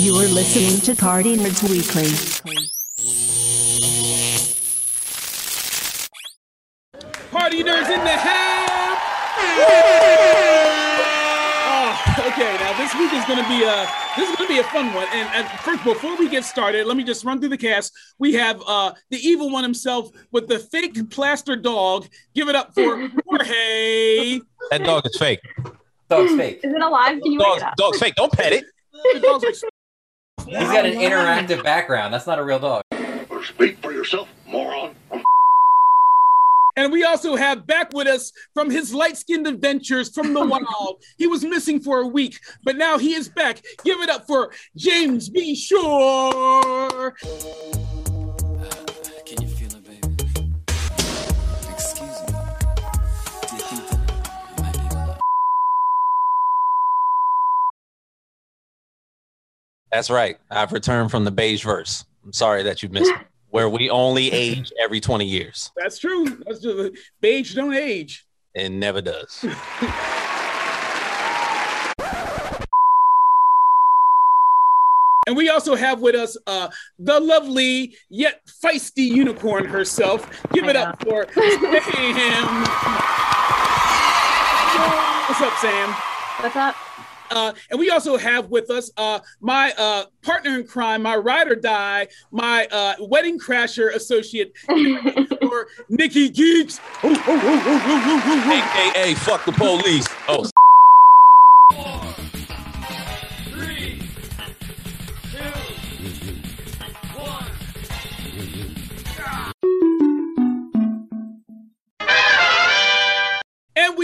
You're listening to Party Nerds Weekly. Party nerds in the house. Oh, okay, now this week is going to be a this is going to be a fun one. And, and first, before we get started, let me just run through the cast. We have uh, the evil one himself with the fake plaster dog. Give it up for Jorge. That dog is fake. Dog's fake. Is it alive? Can you wake Dog's, it up? dog's fake. Don't pet it. The dog's like, He's got an interactive background. That's not a real dog. Speak for yourself, moron. And we also have back with us from his light-skinned adventures from the wild. He was missing for a week, but now he is back. Give it up for James B. Shore. That's right. I've returned from the beige verse. I'm sorry that you missed it. Where we only age every 20 years. That's true. That's just, beige don't age. It never does. And we also have with us uh, the lovely yet feisty unicorn herself. Give it up for Sam. What's up, Sam? What's up? Uh, and we also have with us uh, my uh, partner in crime, my ride or die, my uh, wedding crasher associate, or Nikki Geeks. Oh, oh, oh, oh, oh, oh, oh, AKA fuck the police. Oh,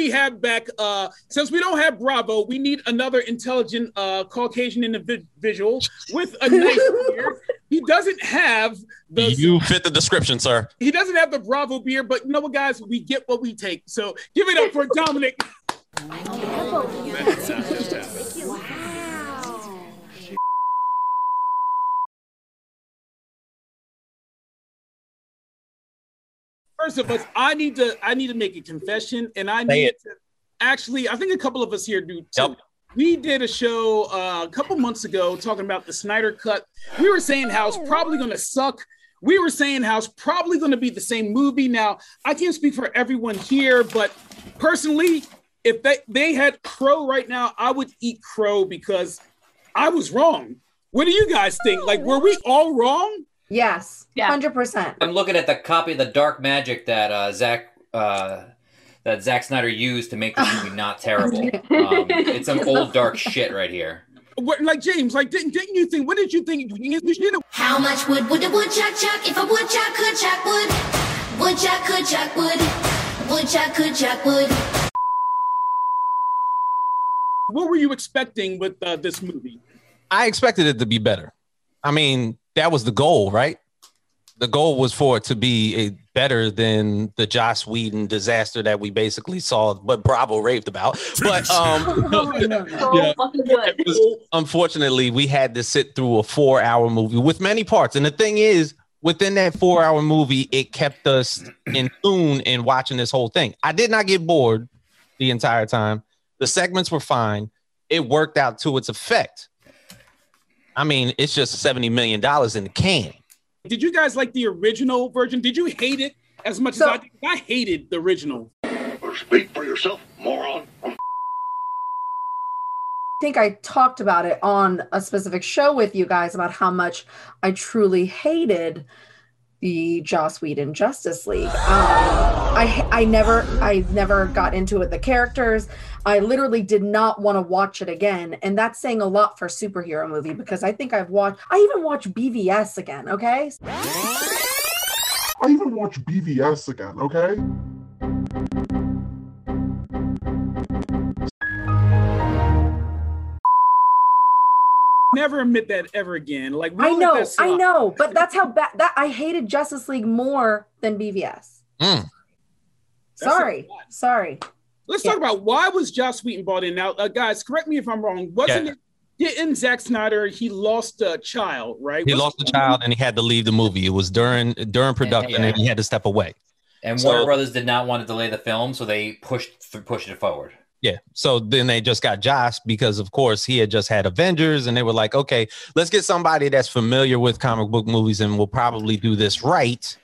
we have back, uh, since we don't have Bravo, we need another intelligent uh, Caucasian individual with a nice beard. He doesn't have the you fit the description, sir. he doesn't have the Bravo beard, but you know what, guys, we get what we take. So give it up for Dominic. First of all, I need to I need to make a confession, and I Say need it. to actually. I think a couple of us here do too. Yep. We did a show uh, a couple months ago talking about the Snyder Cut. We were saying how it's probably going to suck. We were saying how it's probably going to be the same movie. Now, I can't speak for everyone here, but personally, if they, they had Crow right now, I would eat Crow because I was wrong. What do you guys think? Like, were we all wrong? Yes, Yeah. hundred percent. I'm looking at the copy of the Dark Magic that uh, Zack uh, that Zack Snyder used to make this movie not terrible. Um, it's some old dark shit right here. What, like James, like didn't, didn't you think? What did you think? You should have How much wood would a woodchuck chuck if a woodchuck could chuck wood? Woodchuck could chuck wood. Woodchuck could chuck wood. what were you expecting with uh, this movie? I expected it to be better. I mean, that was the goal, right? The goal was for it to be a better than the Joss Whedon disaster that we basically saw, but Bravo raved about. But um, So Yeah. good. was- unfortunately, we had to sit through a four-hour movie with many parts. And the thing is, within that four-hour movie, it kept us in tune in watching this whole thing. I did not get bored the entire time. The segments were fine. It worked out to its effect. I mean, it's just seventy million dollars in the can. Did you guys like the original version? Did you hate it as much So- as I did? I hated the original. Speak for yourself, moron. I think I talked about it on a specific show with you guys about how much I truly hated the Joss Whedon Justice League. Um, I I never I never got into it. The characters, I literally did not want to watch it again, and that's saying a lot for a superhero movie because I think I've watched. I even watched BVS again. Okay, I even watch BVS again, okay? Never admit that ever again. Like we I know, I know, but that's how bad that I hated Justice League more than BVS. Mm. Sorry, sorry. Let's Yeah. talk about why was Joss Whedon brought in now, uh, guys. Correct me if I'm wrong. Wasn't Yeah. it? Didn't Zack Snyder? He lost a child, right? He Wasn't- lost a child and he had to leave the movie. It was during during production yeah. and he had to step away. And So- Warner Brothers did not want to delay the film, so they pushed pushed it forward. Yeah. So then they just got Josh because, of course, he had just had Avengers, and they were like, okay, let's get somebody that's familiar with comic book movies, and we'll probably do this right.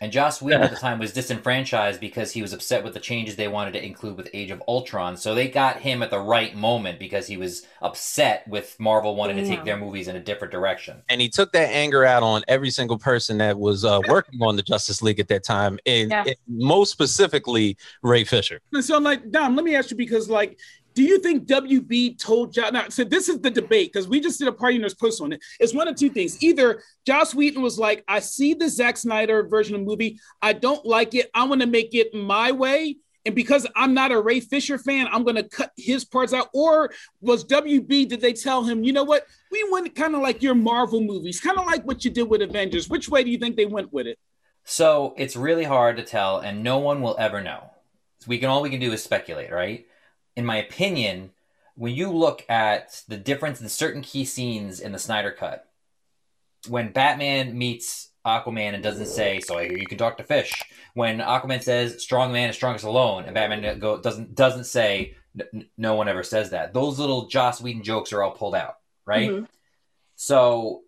And Joss Whedon at the time was disenfranchised because he was upset with the changes they wanted to include with Age of Ultron. So they got him at the right moment because he was upset with Marvel wanting to take their movies in a different direction. And he took that anger out on every single person that was uh, working on the Justice League at that time, and, Yeah. and most specifically Ray Fisher. So, I'm like, Dom, let me ask you because, like, do you think WB told Josh? Now, so this is the debate because we just did a party nerds post on it. It's one of two things. Either Joss Whedon was like, I see the Zack Snyder version of the movie. I don't like it. I want to make it my way. And because I'm not a Ray Fisher fan, I'm going to cut his parts out. Or was WB, did they tell him, you know what? We went kind of like your Marvel movies, kind of like what you did with Avengers. Which way do you think they went with it? So it's really hard to tell, and no one will ever know. We can all we can do is speculate, right? In my opinion, when you look at the difference in certain key scenes in the Snyder Cut, when Batman meets Aquaman and doesn't say, "So I hear you can talk to fish," when Aquaman says, "Strong man is strongest alone," and Batman go, doesn't doesn't say, "No one ever says that." Those little Joss Whedon jokes are all pulled out, right? Mhm. So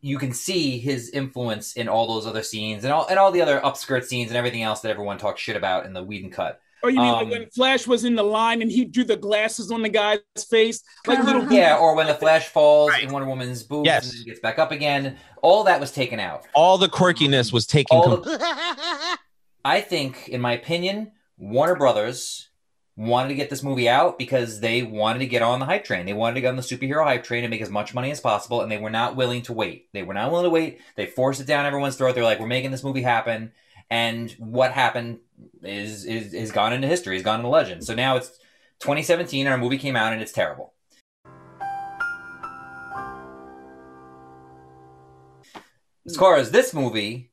you can see his influence in all those other scenes and all and all the other upskirt scenes and everything else that everyone talks shit about in the Whedon cut. Or you mean Um, like when Flash was in the line and he drew the glasses on the guy's face, like little Yeah, or when the Flash falls in Wonder Woman's boobs Yes. and then gets back up again. All that was taken out. All the quirkiness was taken. All com- I think, in my opinion, Warner Brothers wanted to get this movie out because they wanted to get on the hype train. They wanted to get on the superhero hype train and make as much money as possible, and they were not willing to wait. They were not willing to wait. They forced it down everyone's throat. They're like, "We're making this movie happen," and what happened is is is gone into history. Is gone into legend. So now it's 2017, and our movie came out, and it's terrible. As far as this movie,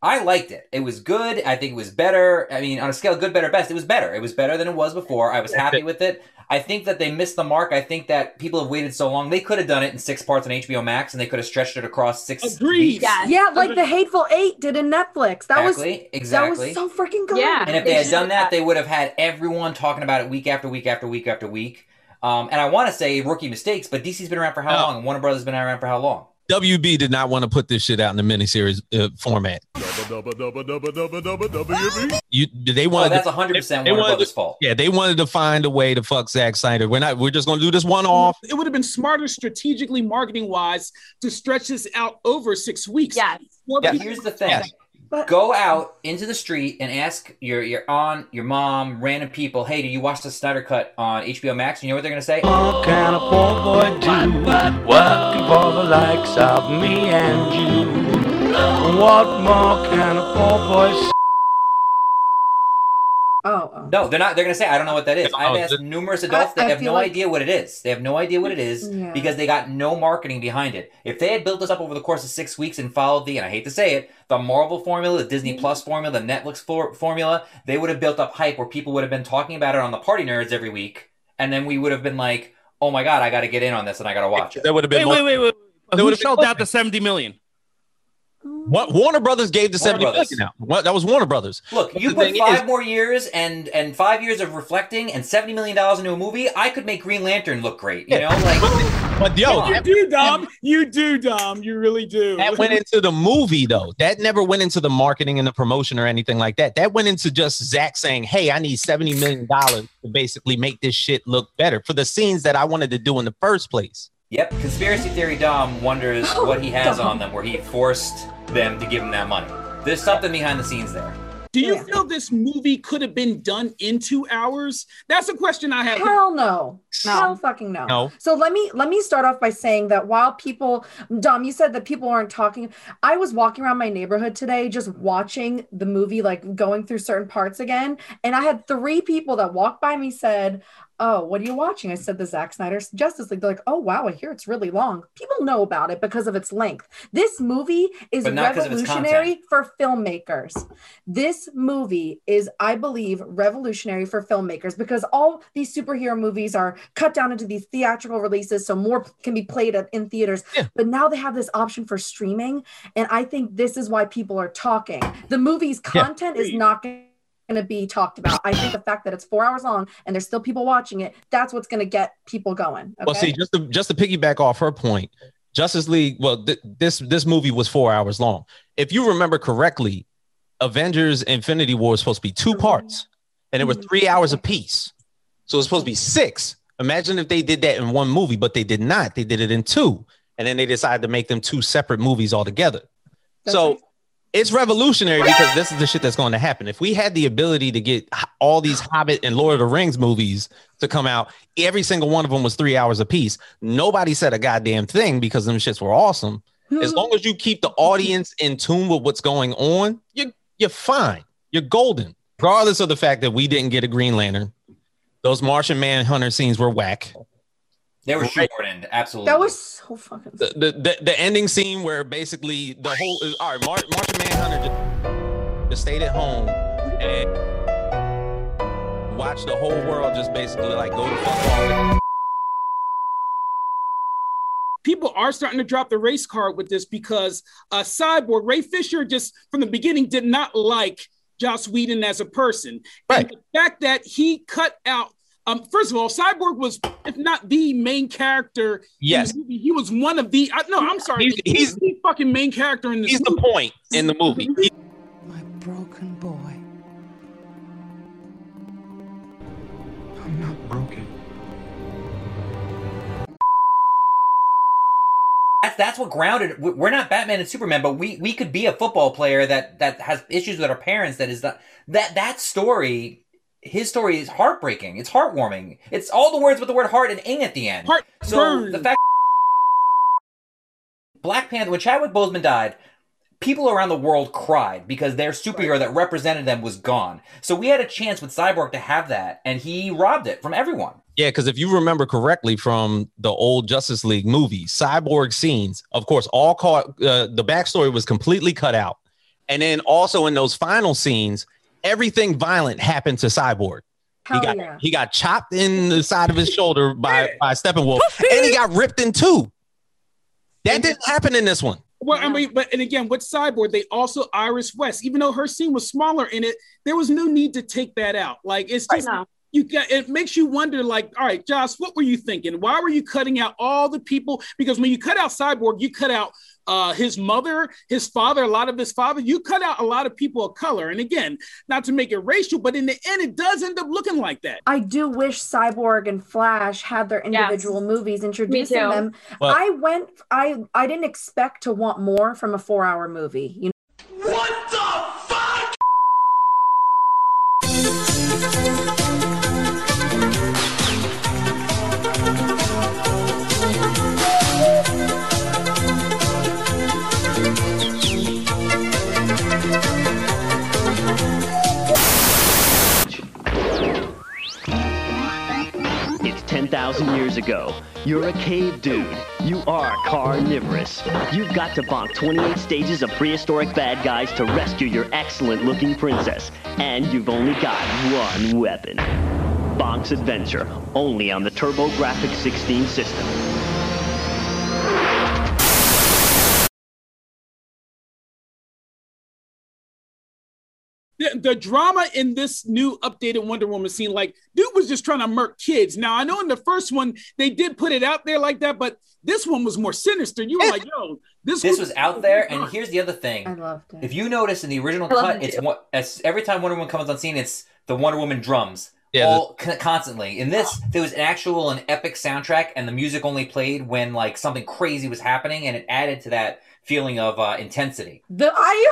I liked it. It was good. I think it was better. I mean, on a scale good, better, best, it was better. It was better than it was before. I was happy with it. I think that they missed the mark. I think that people have waited so long. They could have done it in six parts on HBO Max, and they could have stretched it across six. Agreed. weeks. Yes. Yeah, like the Hateful Eight did in Netflix. That was Exactly. Exactly. that was so freaking good. Yeah. and if they had done that, they would have had everyone talking about it week after week after week after week. Um, and I want to say rookie mistakes, but DC's been around for how No. long? And Warner Brothers has been around for how long? WB did not want to put this shit out in the miniseries uh, format. You, they Oh, wanted. that's 100% they Warner Brothers' fault. yeah, they wanted to find a way to fuck Zack Snyder. We're not. We're just going to do this one off. It would have been smarter strategically marketing wise to stretch this out over six weeks. Yes. More Yeah. people- Here's the thing. Yes. But- Go out into the street and ask your your aunt, your mom, random people, hey, do you watch the Snyder Cut on HBO Max? You know what they're gonna say? What can a poor boy do? Working for the likes of me and you. What more can a poor boy say? No, they're not. They're gonna say, I don't know what that is. I've asked the- numerous adults; I- they I have no like- idea what it is. They have no idea what it is Yeah. because they got no marketing behind it. If they had built this up over the course of six weeks and followed the, and I hate to say it, the Marvel formula, the Disney mm-hmm. Plus formula, the Netflix for- formula, they would have built up hype where people would have been talking about it on the Party Nerds every week, and then we would have been like, "Oh my god, I got to get in on this and I got to watch it." That would have Wait, been. wait, wait, wait. Who would've shelled out the 70 million? What Warner Brothers gave the Warner seventy Brothers. million out. What that was Warner Brothers. Look, But you the put five is- more years and and five years of reflecting and seventy million dollars into a movie. I could make Green Lantern look great. You know, like But yo, you that, do, Dom. You do, Dom. You really do. that went into the movie though. That never went into the marketing and the promotion or anything like that. That went into just Zack saying, "Hey, I need seventy million dollars to basically make this shit look better for the scenes that I wanted to do in the first place." Yep, conspiracy theory Dom wonders what he has Dom. on them where he forced them to give them that money. There's something behind the scenes there. do you Yeah. feel this movie could have been done in two hours? That's a question I have. Hell no. No. Hell fucking no. No. So let me let me start off by saying that while people Dom, you said that people aren't talking. I was walking around my neighborhood today just watching the movie, like going through certain parts again. And I had three people that walked by me said, Oh, what are you watching? I said the Zack Snyder Justice League. They're like, oh wow, I hear it's really long. People know about it because of its length. This movie is But not 'cause of its revolutionary for filmmakers. This movie is, I believe, revolutionary for filmmakers because all these superhero movies are cut down into these theatrical releases so more can be played at, in theaters. Yeah. But now they have this option for streaming. And I think this is why people are talking. The movie's Yeah. content is not going going to be talked about. I think the fact that it's four hours long and there's still people watching it, that's what's going to get people going. Okay? Well, see, just to just to piggyback off her point, Justice League. Well, th- this this movie was four hours long. If you remember correctly, Avengers: Infinity War was supposed to be two mm-hmm. parts, and it was mm-hmm. three hours apiece. So it's supposed to be six. Imagine if they did that in one movie, but they did not. They did it in two, and then they decided to make them two separate movies altogether. so it's revolutionary because this is the shit that's going to happen. If we had the ability to get all these Hobbit and Lord of the Rings movies to come out, every single one of them was three hours apiece. Nobody said a goddamn thing because them shits were awesome. As hmm. long as you keep the audience in tune with what's going on, you're you're fine. You're golden. Regardless of the fact that we didn't get a Green Lantern, those Martian Manhunter scenes were whack. They were shortened, absolutely. That was so fucking. The, the the the ending scene where basically the whole all right, Mar- Martian Manhunter just, just stayed at home and watched the whole world just basically like go to fuck off. people are starting to drop the race card with this because uh, Cyborg Ray Fisher just from the beginning did not like Joss Whedon as a person. And the fact that he cut out, um, first of all, Cyborg was, if not the main character, in Yes. the movie, he was one of the. Uh, no, I'm sorry, He's- he's, he's- the fucking main character in this. He's the point in the movie. My broken boy. I'm not broken. That's that's what grounded. we- We're not Batman and Superman, but we we could be a football player that that has issues with our parents. That is not that that story. His story is heartbreaking. It's heartwarming. It's all the words with the word heart and ing at the end. Heart so burn. the fact Black Panther when Chadwick Boseman died, people around the world cried because their superhero that represented them was gone. So we had a chance with Cyborg to have that, and he robbed it from everyone. Yeah, because if you remember correctly from the old Justice League movie, cyborg scenes, of course, all caught uh, the backstory was completely cut out. And then also in those final scenes, everything violent happened to Cyborg. Hell he got yeah. he got chopped in the side of his shoulder by, by Steppenwolf, and he got ripped in two. That didn't happen in this one. Well, I mean, but and again, with Cyborg, they also Iris West. Even though her scene was smaller in it, there was no need to take that out. Like it's just you got it makes you wonder. Like, all right, Josh, what were you thinking? Why were you cutting out all the people? Because when you cut out Cyborg, you cut out uh, his mother, his father, a lot of his father. You cut out a lot of people of color. And again, not to make it racial, but in the end, it does end up looking like that. I do wish Cyborg and Flash had their individual movies introducing them. Well- I went I I didn't expect to want more from a 4-hour movie. You know What the It's 10,000 years ago. You're a cave dude. You are carnivorous. You've got to bonk 28 stages of prehistoric bad guys to rescue your excellent looking princess. And you've only got one weapon. Bonk's Adventure, only on the TurboGrafx 16 system. The, the drama in this new updated Wonder Woman scene, like dude was just trying to murk kids. Now I know in the first one they did put it out there like that, but this one was more sinister. You were like, yo, this This was out there, and here's the other thing. I loved it. If you notice in the original cut, it it's too. one, as every time Wonder Woman comes on scene, it's the Wonder Woman drums. Yeah, all con- constantly. In this, there was an actual and epic soundtrack, and the music only played when like something crazy was happening, and it added to that feeling of uh, intensity. The I,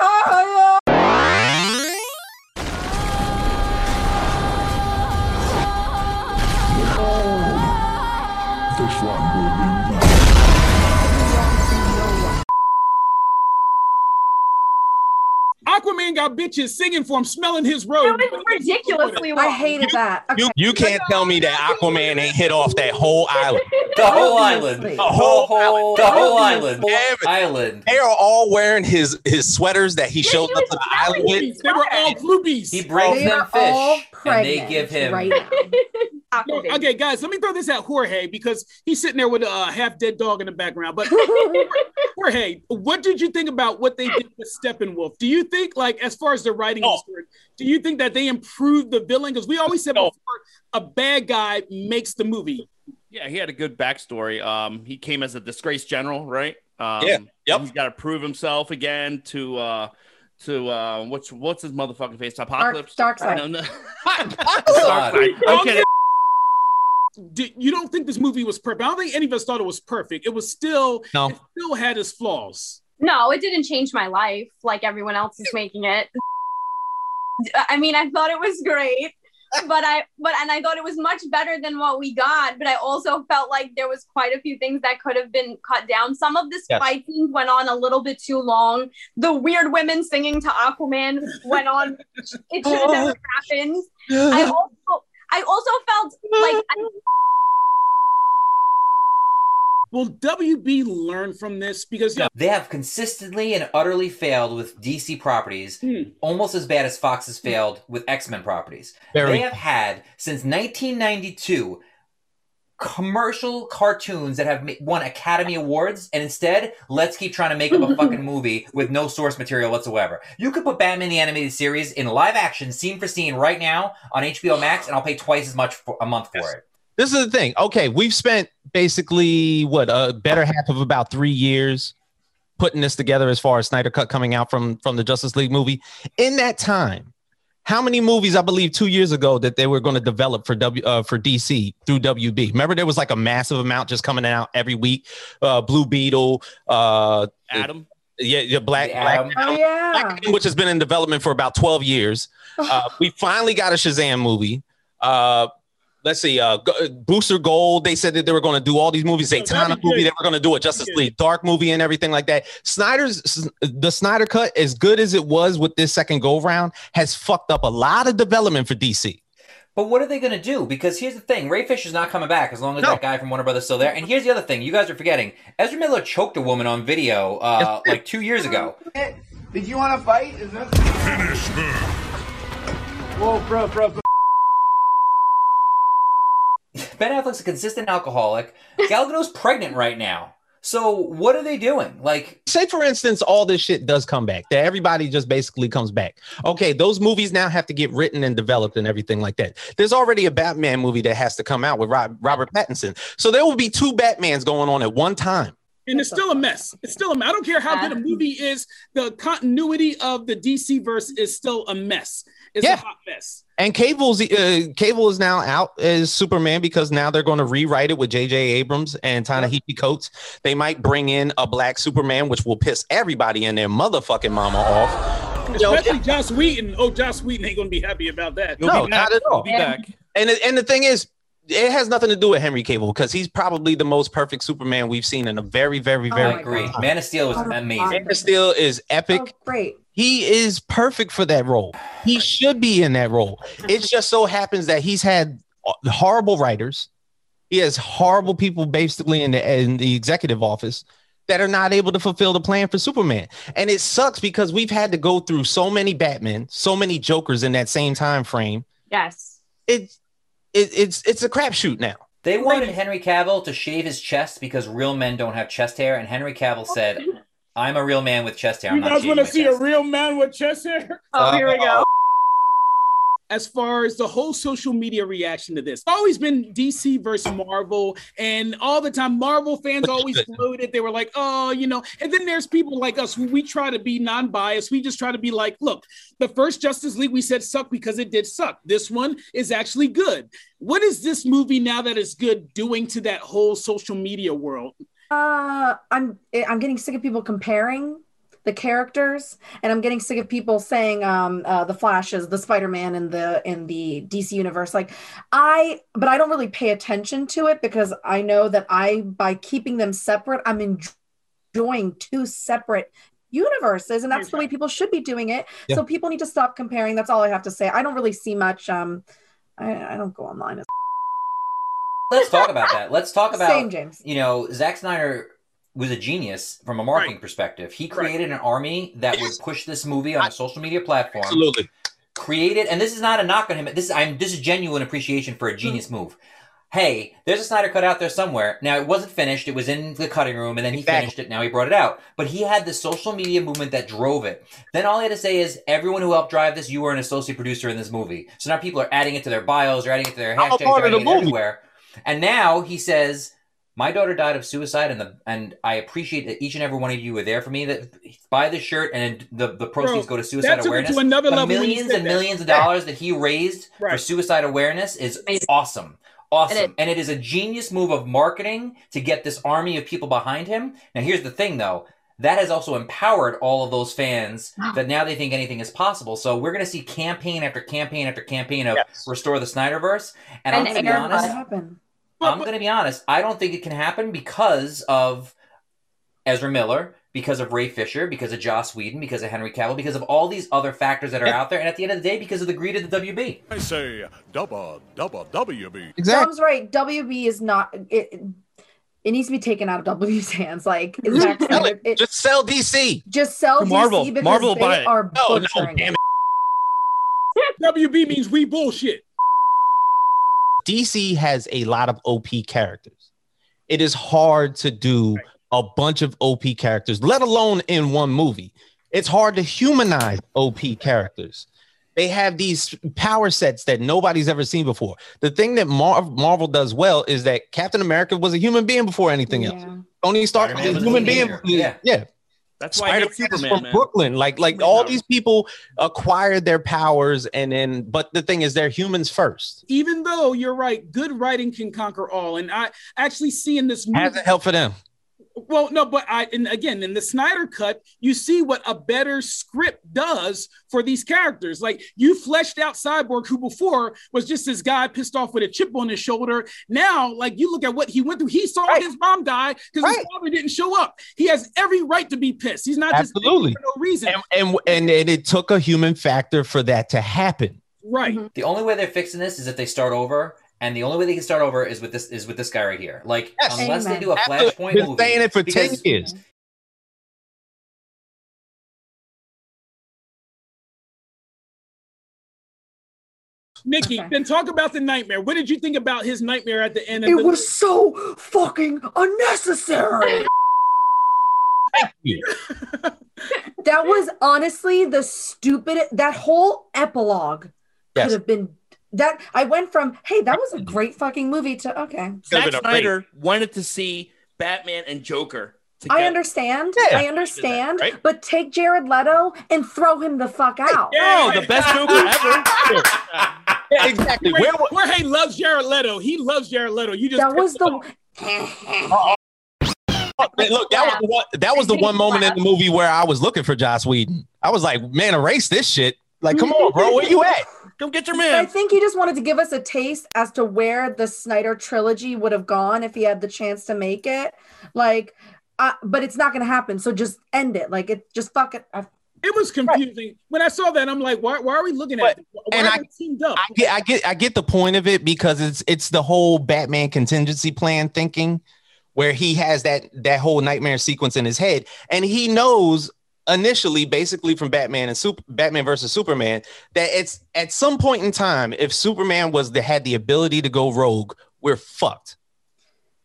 Aquaman got bitches singing for him, smelling his robe. It was ridiculously I hated that. You, you can't tell me that Aquaman ain't hit off that whole island. The whole island. The whole whole, the whole Obviously. island. Whole island. They are all wearing his his sweaters that he showed he up was to the island with. They were all groupies. He brings They them fish, and they give him. right now. No, okay, guys, let me throw this at Jorge because he's sitting there with a half dead dog in the background. But Jorge, what did you think about what they did with Steppenwolf? Do you think, like, as far as the writing is concerned, do you think that they improved the villain? Because we always said No. before, a bad guy makes the movie. Yeah, he had a good backstory. Um, he came as a disgraced general, right? Um, Yeah, yep. He's got to prove himself again to uh, to uh, what's what's his motherfucking face? Apocalypse. Darkseid. No, no. God. okay. okay. Do, you don't think this movie was perfect? I don't think any of us thought it was perfect. It was still, No. it still had its flaws. No, it didn't change my life like everyone else is making it. I mean, I thought it was great, but I but and I thought it was much better than what we got. But I also felt like there was quite a few things that could have been cut down. Some of the Yes. fight scenes went on a little bit too long. The weird women singing to Aquaman went on. It should have never oh. happened. I also I also felt like I, Will WB learn from this? Because yeah, They have consistently and utterly failed with DC properties, Hmm. almost as bad as Fox has failed with X Men properties. Very. They have had since 1992 commercial cartoons that have won Academy Awards, and instead, let's keep trying to make up a fucking movie with no source material whatsoever. You could put Batman the Animated Series in live action, scene for scene, right now on HBO Max, and I'll pay twice as much for a month for it. This is the thing. Okay, we've spent basically what a better half of about three years putting this together as far as Snyder Cut coming out from from the Justice League movie. In that time, how many movies I believe two years ago that they were going to develop for W uh, for DC through WB? Remember, there was like a massive amount just coming out every week. Uh, Blue Beetle, uh, Adam. yeah, yeah, Black, Black Adam. Oh yeah. Black Adam, which has been in development for about 12 years. Uh, we finally got a Shazam movie. Uh, let's see, uh, Booster Gold. They said that they were going to do all these movies. that'd movie. They were going to do a Justice good. League Dark movie and everything like that. Snyder's the Snyder cut, as good as it was with this second go round, has fucked up a lot of development for DC. But what are they going to do? Because here's the thing: Ray Fisher's not coming back as long as No. that guy from Warner Brothers is still there. And here's the other thing: you guys are forgetting. Ezra Miller choked a woman on video uh, like two years ago. Did you want to fight? Is that finish Whoa, bro, bro, bro. Ben Affleck's a consistent alcoholic. Gal Gadot's pregnant right now. So what are they doing? Like, say for instance all this shit does come back that everybody just basically comes back okay those movies now have to get written and developed and everything like that there's already a batman movie that has to come out with Rob, robert pattinson so there will be two batmans going on at one time and it's still a mess. It's still a mess. I don't care how good a movie is. The continuity of the DC verse is still a mess. It's Yeah. a hot mess. and Cavill's uh, cable is now out as superman because now they're going to rewrite it with jj abrams and ta-nehisi coates they might bring in a black superman which will piss everybody in their motherfucking mama off Especially Joss Whedon. Oh, Joss Whedon ain't gonna be happy about that. no, not at all. Be back. And and the thing is, it has nothing to do with Henry Cavill because he's probably the most perfect Superman we've seen in a very, very, Oh very. I agree. Man of Steel was amazing. Man of Steel is epic. Oh, great. He is perfect for that role. He should be in that role. It just so happens that he's had horrible writers. He has horrible people basically in the in the executive office that are not able to fulfill the plan for Superman. And it sucks because we've had to go through so many Batman, so many Jokers in that same time frame. yes. It's it, it's it's a crapshoot now. They wanted Henry Cavill to shave his chest because real men don't have chest hair, and Henry Cavill oh, said, "I'm a real man with chest hair. I'm You guys want to see chest." a real man with chest hair? Oh, here we uh, go. As far as the whole social media reaction to this, it's always been DC versus Marvel, and all the time Marvel fans always floated. They were like, "Oh, you know," and then there's people like us who we try to be non-biased. We just try to be like, "Look, the first Justice League we said sucked because it did suck. This one is actually good." What is this movie now that is good doing to that whole social media world? Uh, I'm I'm getting sick of people comparing the characters, and I'm getting sick of people saying um uh, the Flash is the Spider-Man in the in the DC universe. Like I, but I don't really pay attention to it because I know that I by keeping them separate, I'm enjoying two separate universes and that's the way people should be doing it Yeah. so people need to stop comparing that's all i have to say i don't really see much um i, I don't go online let's talk about that. Let's talk about Same, James. you know, Zack Snyder was a genius from a marketing perspective. He created an army that would push this movie on a social media platform. Absolutely. Created, and this is not a knock on him. This is I'm this is genuine appreciation for a hmm. genius move. Hey, there's a Snyder cut out there somewhere. Now it wasn't finished; it was in the cutting room, and then he finished it. Now he brought it out. But he had the social media movement that drove it. Then all he had to say is, "Everyone who helped drive this, you were an associate producer in this movie." So now people are adding it to their bios, they're adding it to their hashtags, they're of the it movie. everywhere. And now he says, "My daughter died of suicide, and the and I appreciate that each and every one of you were there for me. That buy this shirt, and the the proceeds Bro, go to suicide took it awareness. to another the level when he millions and that. millions of Yeah. dollars that he raised for suicide awareness is awesome." Awesome. And it is a genius move of marketing to get this army of people behind him. Now, here's the thing though that has also empowered all of those fans that now they think anything is possible. So we're going to see campaign after campaign after campaign of restore the Snyderverse. And, I'm And going to be air honest. Happen. I'm going to be honest. I don't think it can happen because of Ezra Miller, because of Ray Fisher, because of Joss Whedon, because of Henry Cavill, because of all these other factors that are out there, and at the end of the day, because of the greed of the WB. I say double, double WB. Dom's right. WB is not. It, it needs to be taken out of W's hands. Like Zack Snyder- it- Just sell DC. just sell To Marvel. Because Marvel they buy it. are oh, No, no, butchering damn it. WB means we bullshit. DC has a lot of OP characters. It is hard to do a bunch of OP characters, let alone in one movie. It's hard to humanize OP characters. They have these power sets that nobody's ever seen before. The thing that Mar- Marvel does well is that Captain America was a human being before anything else. Tony Stark was a Spider-Man was a human being. Yeah, Yeah. That's why Spider-Man is Superman, from man. Brooklyn. Like, like all these people acquired their powers, and then, but the thing is, they're humans first. Even though you're right, good writing can conquer all. And I actually see in this movie. Hasn't helped for them. Well, no, but I and again in the Snyder cut, you see what a better script does for these characters. Like you fleshed out Cyborg, who before was just this guy pissed off with a chip on his shoulder. Now, like you look at what he went through. He saw his mom die because his father didn't show up. He has every right to be pissed. He's not just Absolutely. for no reason. And, and and it took a human factor for that to happen. Right. Mm-hmm. The only way they're fixing this is if they start over, and the only way they can start over is with this is with this guy right here. Like Yes. unless Amen. they do a flashpoint Been movie, saying it for 10 years. Nikki, then talk about the nightmare. What did you think about his nightmare at the end? Of It the- was so fucking unnecessary. that was honestly the stupid. That whole epilogue Yes. could have been. That I went from hey, that was a great fucking movie to okay. Zack Snyder wanted to see Batman and Joker. I understand. Yeah. I understand. Right? But take Jared Leto and throw him the fuck out. No, oh, the best Joker ever. Yeah, exactly. Wait, Where, Jorge loves Jared Leto. He loves Jared Leto. You just That was the oh, Man, look, that was the one. That was the one moment in the movie where I was looking for Joss Whedon. I was like, man, erase this shit. Like, come on, bro, where you at? Come get your I think he just wanted to give us a taste as to where the Snyder trilogy would have gone if he had the chance to make it. Like, uh, but it's not going to happen. So just end it. Like, it just fuck it. I, It was confusing when I saw that. I'm like, why, why are we looking at? This? Why and are I- they teamed up? I get, I get, I get the point of it because it's it's the whole Batman contingency plan thinking, where he has that that whole nightmare sequence in his head, and he knows initially, basically from Batman and Super Batman versus Superman, that it's at some point in time, if Superman was the had the ability to go rogue, we're fucked.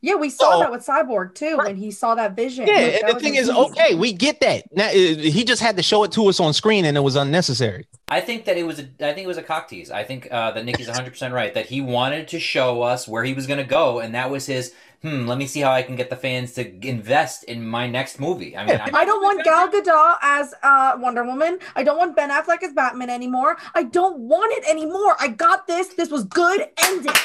yeah, we saw So- that with Cyborg too when he saw that vision. Yeah, Like, and that the thing is, amazing. okay, we get that. Now uh, he just had to show it to us on screen, and it was unnecessary. I think that it was a, I think it was a cock tease. I think uh, that Nikki's 100 percent right that he wanted to show us where he was going to go, and that was his. Hmm. Let me see how I can get the fans to invest in my next movie. I mean, I don't want Gal Gadot as uh, Wonder Woman. I don't want Ben Affleck as Batman anymore. I don't want it anymore. I got this. This was good. End it.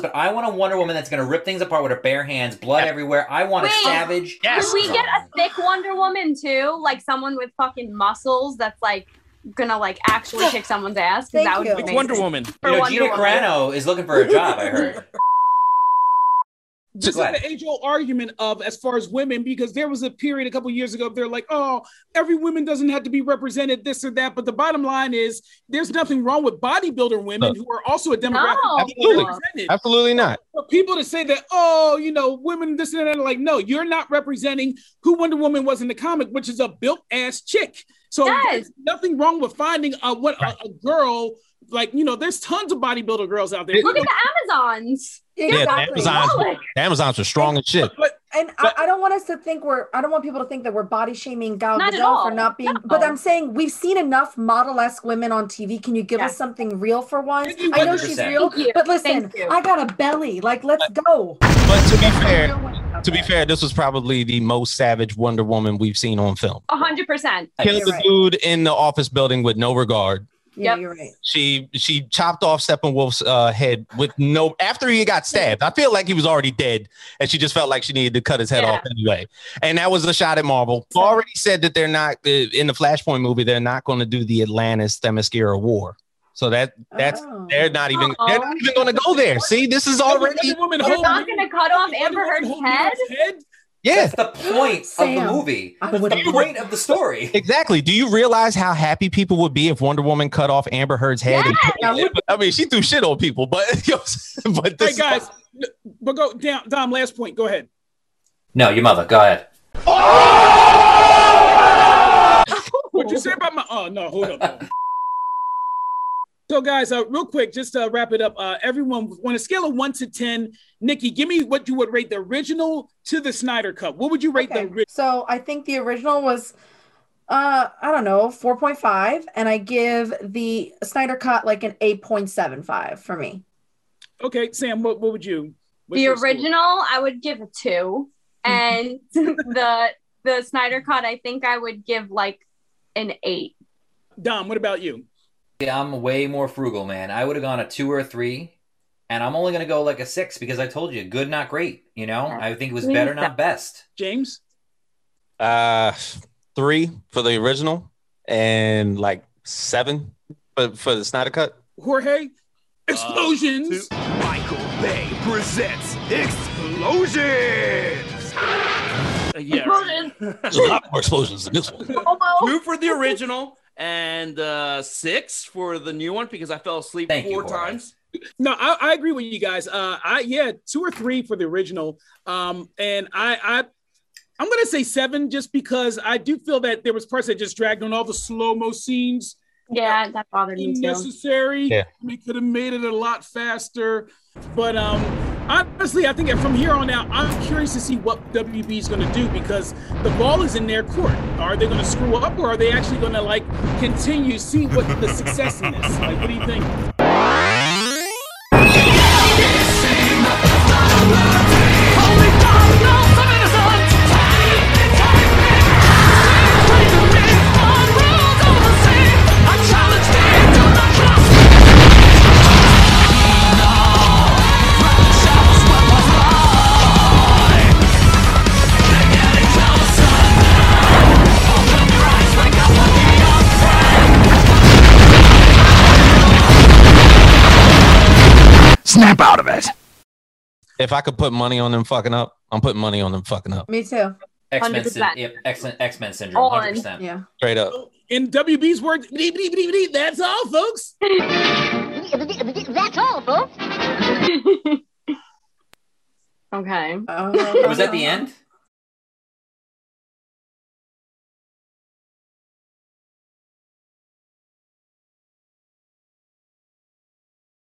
but I want a Wonder Woman that's going to rip things apart with her bare hands, blood everywhere. I want a Wait. savage. Could we get a thick Wonder Woman too? Like someone with fucking muscles that's like gonna like actually kick someone's ass? 'Cause Thank that would you. be It's. Wonder Woman. For You know, Wonder Gina Woman. Carano is looking for a job. I heard. this Go is the age old argument of as far as women, because there was a period a couple years ago, they're like, oh, every woman doesn't have to be represented, this or that. But the bottom line is there's nothing wrong with bodybuilder women who are also a demographic. No. Absolutely. Absolutely not. For people to say that, oh, you know, women, this and that, like, no, you're not representing who Wonder Woman was in the comic, which is a built ass chick. So Yes. there's nothing wrong with finding a what a, a girl like you know. There's tons of bodybuilder girls out there. Look at the Amazons. Yeah, the Amazons, the Amazons are strong as shit. And I, I don't want us to think we're. I don't want people to think that we're body shaming Gal Not at Gadot all. for not being. No. But I'm saying we've seen enough model esque women on TV. Can you give us something real for once? Thank you, I know she's real, but listen, I got a belly. Like, let's go. But to be fair, to be fair, this was probably the most savage Wonder Woman we've seen on film. A hundred percent. Killing the right. dude in the office building with no regard. Yeah, Yep. you're right. She she chopped off Steppenwolf's uh, head with no after he got stabbed. I feel like he was already dead, and she just felt like she needed to cut his head Yeah. off anyway. And that was a shot at Marvel. Already said that they're not uh, in the Flashpoint movie. They're not going to do the Atlantis Themyscira War. So that that's Oh. they're not even they're not even going to go there. See, this is already Wonder Woman They're not gonna cut off Amber Woman Heard's head. Head? Yeah. That's the point of the movie. That's the point of the story. Exactly. Do you realize how happy people would be if Wonder Woman cut off Amber Heard's head? and put Yes. it- I mean, she threw shit on people, but but Hey this guys, but go down. Dom, last point. Go ahead. No, your mother. Go ahead. What'd you say about my? Oh no, hold up. So, guys, uh, real quick, just to wrap it up, uh, everyone on a scale of one to ten, Nikki, give me what you would rate the original to the Snyder Cut. What would you rate the original? So I think the original was, uh, I don't know, 4.5, and I give the Snyder Cut like an 8.75 for me. Okay, Sam, what, what would you? what's The your score? original, I would give a two, and the the Snyder cut, I think I would give like an eight. Dom, what about you? Yeah, I'm way more frugal, man. I would have gone a two or a three, and I'm only gonna go like a six because I told you, good, not great. You know, I think it was better, not best. James? Uh, three for the original and like seven for, for the Snyder Cut. Jorge? Explosions! Michael Bay presents Explosions! Uh, yeah. right. There's a lot more explosions in this one. Two for the original and uh, six for the new one because I fell asleep Thank four Jorge. times. No, I, I agree with you guys. Uh, I yeah, two or three for the original. Um, and I I I'm gonna say seven just because I do feel that there was parts that just dragged on all the slow mo scenes. Yeah, that bothered me too. Unnecessary. Yeah. We could have made it a lot faster. But um honestly, I think from here on out, I'm curious to see what WB is gonna do because the ball is in their court. Are they gonna screw up or are they actually gonna like continue see what the success in this? Like what do you think? If I could put money on them fucking up, I'm putting money on them fucking up. Me too. X Men, 100%. yep, X Men, X Men syndrome, On. hundred percent. Yeah. Straight up. In WB's bleep, that's all, folks. That's all, folks. okay. Uh, Was that the end?